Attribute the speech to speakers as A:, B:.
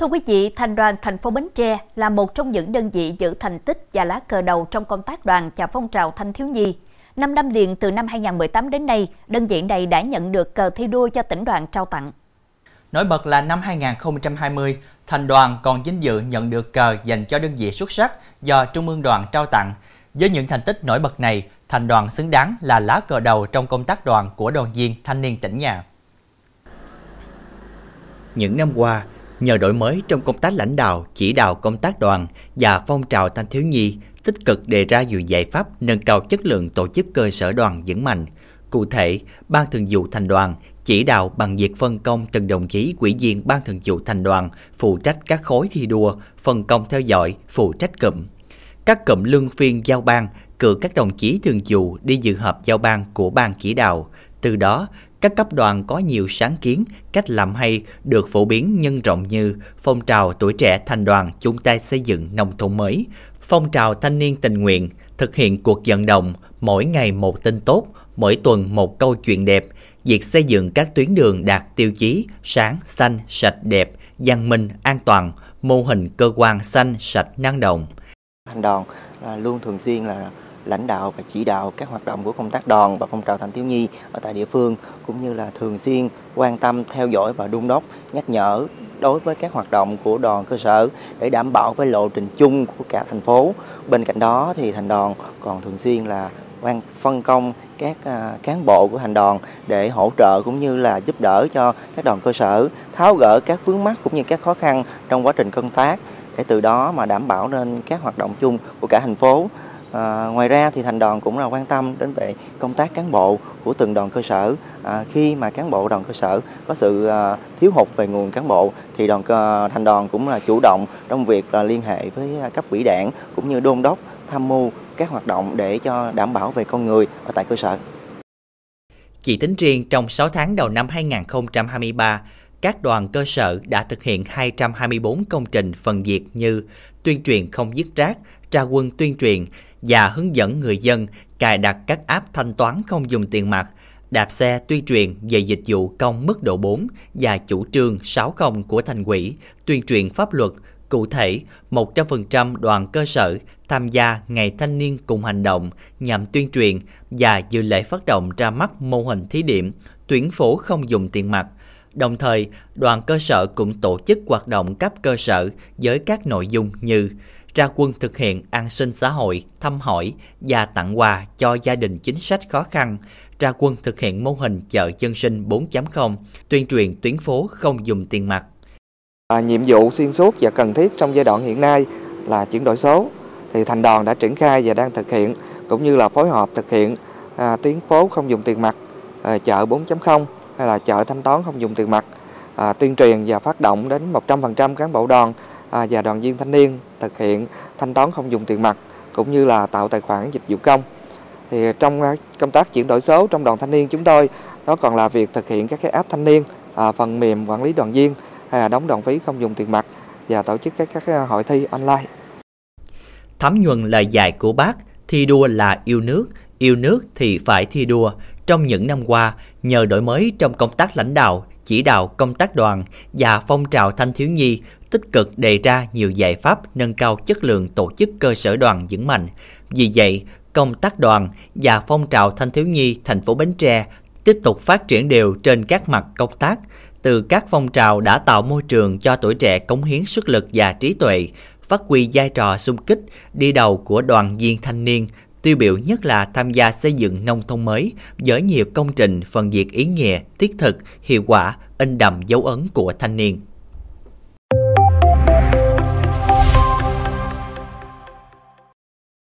A: Thưa quý vị, Thành đoàn thành phố Bến Tre là một trong những đơn vị giữ thành tích và lá cờ đầu trong công tác đoàn và phong trào thanh thiếu nhi. Năm năm liền từ năm 2018 đến nay, đơn vị này đã nhận được cờ thi đua cho tỉnh đoàn trao tặng.
B: Nổi bật là năm 2020, thành đoàn còn vinh dự nhận được cờ dành cho đơn vị xuất sắc do Trung ương đoàn trao tặng. Với những thành tích nổi bật này, thành đoàn xứng đáng là lá cờ đầu trong công tác đoàn của đoàn viên thanh niên tỉnh nhà. Những năm qua, nhờ đổi mới trong công tác lãnh đạo, chỉ đạo công tác đoàn và phong trào thanh thiếu nhi, tích cực đề ra nhiều giải pháp nâng cao chất lượng tổ chức cơ sở đoàn vững mạnh. Cụ thể, Ban Thường vụ Thành đoàn chỉ đạo bằng việc phân công từng đồng chí quỹ viên Ban Thường vụ Thành đoàn phụ trách các khối thi đua, phân công theo dõi, phụ trách cụm. Các cụm lương phiên giao ban cử các đồng chí thường vụ đi dự họp giao ban của ban chỉ đạo. Từ đó, các cấp đoàn có nhiều sáng kiến, cách làm hay được phổ biến nhân rộng như phong trào tuổi trẻ thành đoàn chung tay xây dựng nông thôn mới, phong trào thanh niên tình nguyện, thực hiện cuộc vận động mỗi ngày một tin tốt, mỗi tuần một câu chuyện đẹp, việc xây dựng các tuyến đường đạt tiêu chí sáng, xanh, sạch đẹp, văn minh, an toàn, mô hình cơ quan xanh, sạch, năng động.
C: Thành đoàn luôn thường xuyên là lãnh đạo và chỉ đạo các hoạt động của công tác đoàn và phong trào thanh thiếu nhi ở tại địa phương, cũng như là thường xuyên quan tâm, theo dõi và đôn đốc, nhắc nhở đối với các hoạt động của đoàn cơ sở để đảm bảo với lộ trình chung của cả thành phố. Bên cạnh đó thì thành đoàn còn thường xuyên là quan, phân công các à, cán bộ của thành đoàn để hỗ trợ cũng như là giúp đỡ cho các đoàn cơ sở, tháo gỡ các vướng mắt cũng như các khó khăn trong quá trình công tác để từ đó mà đảm bảo nên các hoạt động chung của cả thành phố À, ngoài ra thì thành đoàn cũng là quan tâm đến về công tác cán bộ của từng đoàn cơ sở. À, khi mà cán bộ đoàn cơ sở có sự à, thiếu hụt về nguồn cán bộ thì đoàn à, thành đoàn cũng là chủ động trong việc là liên hệ với cấp ủy đảng cũng như đôn đốc tham mưu các hoạt động để cho đảm bảo về con người ở tại cơ sở.
B: Chỉ tính riêng trong 6 tháng đầu năm 2023, các đoàn cơ sở đã thực hiện 224 công trình phần việc như tuyên truyền không dứt rác, tra quân tuyên truyền và hướng dẫn người dân cài đặt các app thanh toán không dùng tiền mặt, đạp xe tuyên truyền về dịch vụ công mức độ 4 và chủ trương 60 của thành quỹ, tuyên truyền pháp luật, Cụ thể, 100% đoàn cơ sở tham gia Ngày Thanh niên cùng hành động nhằm tuyên truyền và dự lễ phát động ra mắt mô hình thí điểm tuyển phố không dùng tiền mặt. Đồng thời, đoàn cơ sở cũng tổ chức hoạt động cấp cơ sở với các nội dung như ra quân thực hiện an sinh xã hội, thăm hỏi và tặng quà cho gia đình chính sách khó khăn, ra quân thực hiện mô hình chợ dân sinh 4.0, tuyên truyền tuyến phố không dùng tiền mặt.
D: À, nhiệm vụ xuyên suốt và cần thiết trong giai đoạn hiện nay là chuyển đổi số thì thành đoàn đã triển khai và đang thực hiện cũng như là phối hợp thực hiện à, tuyến phố không dùng tiền mặt, à, chợ 4.0 hay là chợ thanh toán không dùng tiền mặt, à, tuyên truyền và phát động đến 100% cán bộ đoàn à, và đoàn viên thanh niên thực hiện thanh toán không dùng tiền mặt cũng như là tạo tài khoản dịch vụ công. Thì trong à, công tác chuyển đổi số trong đoàn thanh niên chúng tôi đó còn là việc thực hiện các cái app thanh niên, à, phần mềm quản lý đoàn viên hay là đóng đoàn phí không dùng tiền mặt và tổ chức các các à, hội thi online.
B: Thấm nhuần lời dạy của bác, thi đua là yêu nước, yêu nước thì phải thi đua. Trong những năm qua, nhờ đổi mới trong công tác lãnh đạo, chỉ đạo công tác đoàn và phong trào thanh thiếu nhi tích cực đề ra nhiều giải pháp nâng cao chất lượng tổ chức cơ sở đoàn vững mạnh. Vì vậy, công tác đoàn và phong trào thanh thiếu nhi thành phố Bến Tre tiếp tục phát triển đều trên các mặt công tác, từ các phong trào đã tạo môi trường cho tuổi trẻ cống hiến sức lực và trí tuệ, phát huy vai trò xung kích đi đầu của đoàn viên thanh niên, tiêu biểu nhất là tham gia xây dựng nông thôn mới với nhiều công trình phần việc ý nghĩa, thiết thực, hiệu quả, in đậm dấu ấn của thanh niên.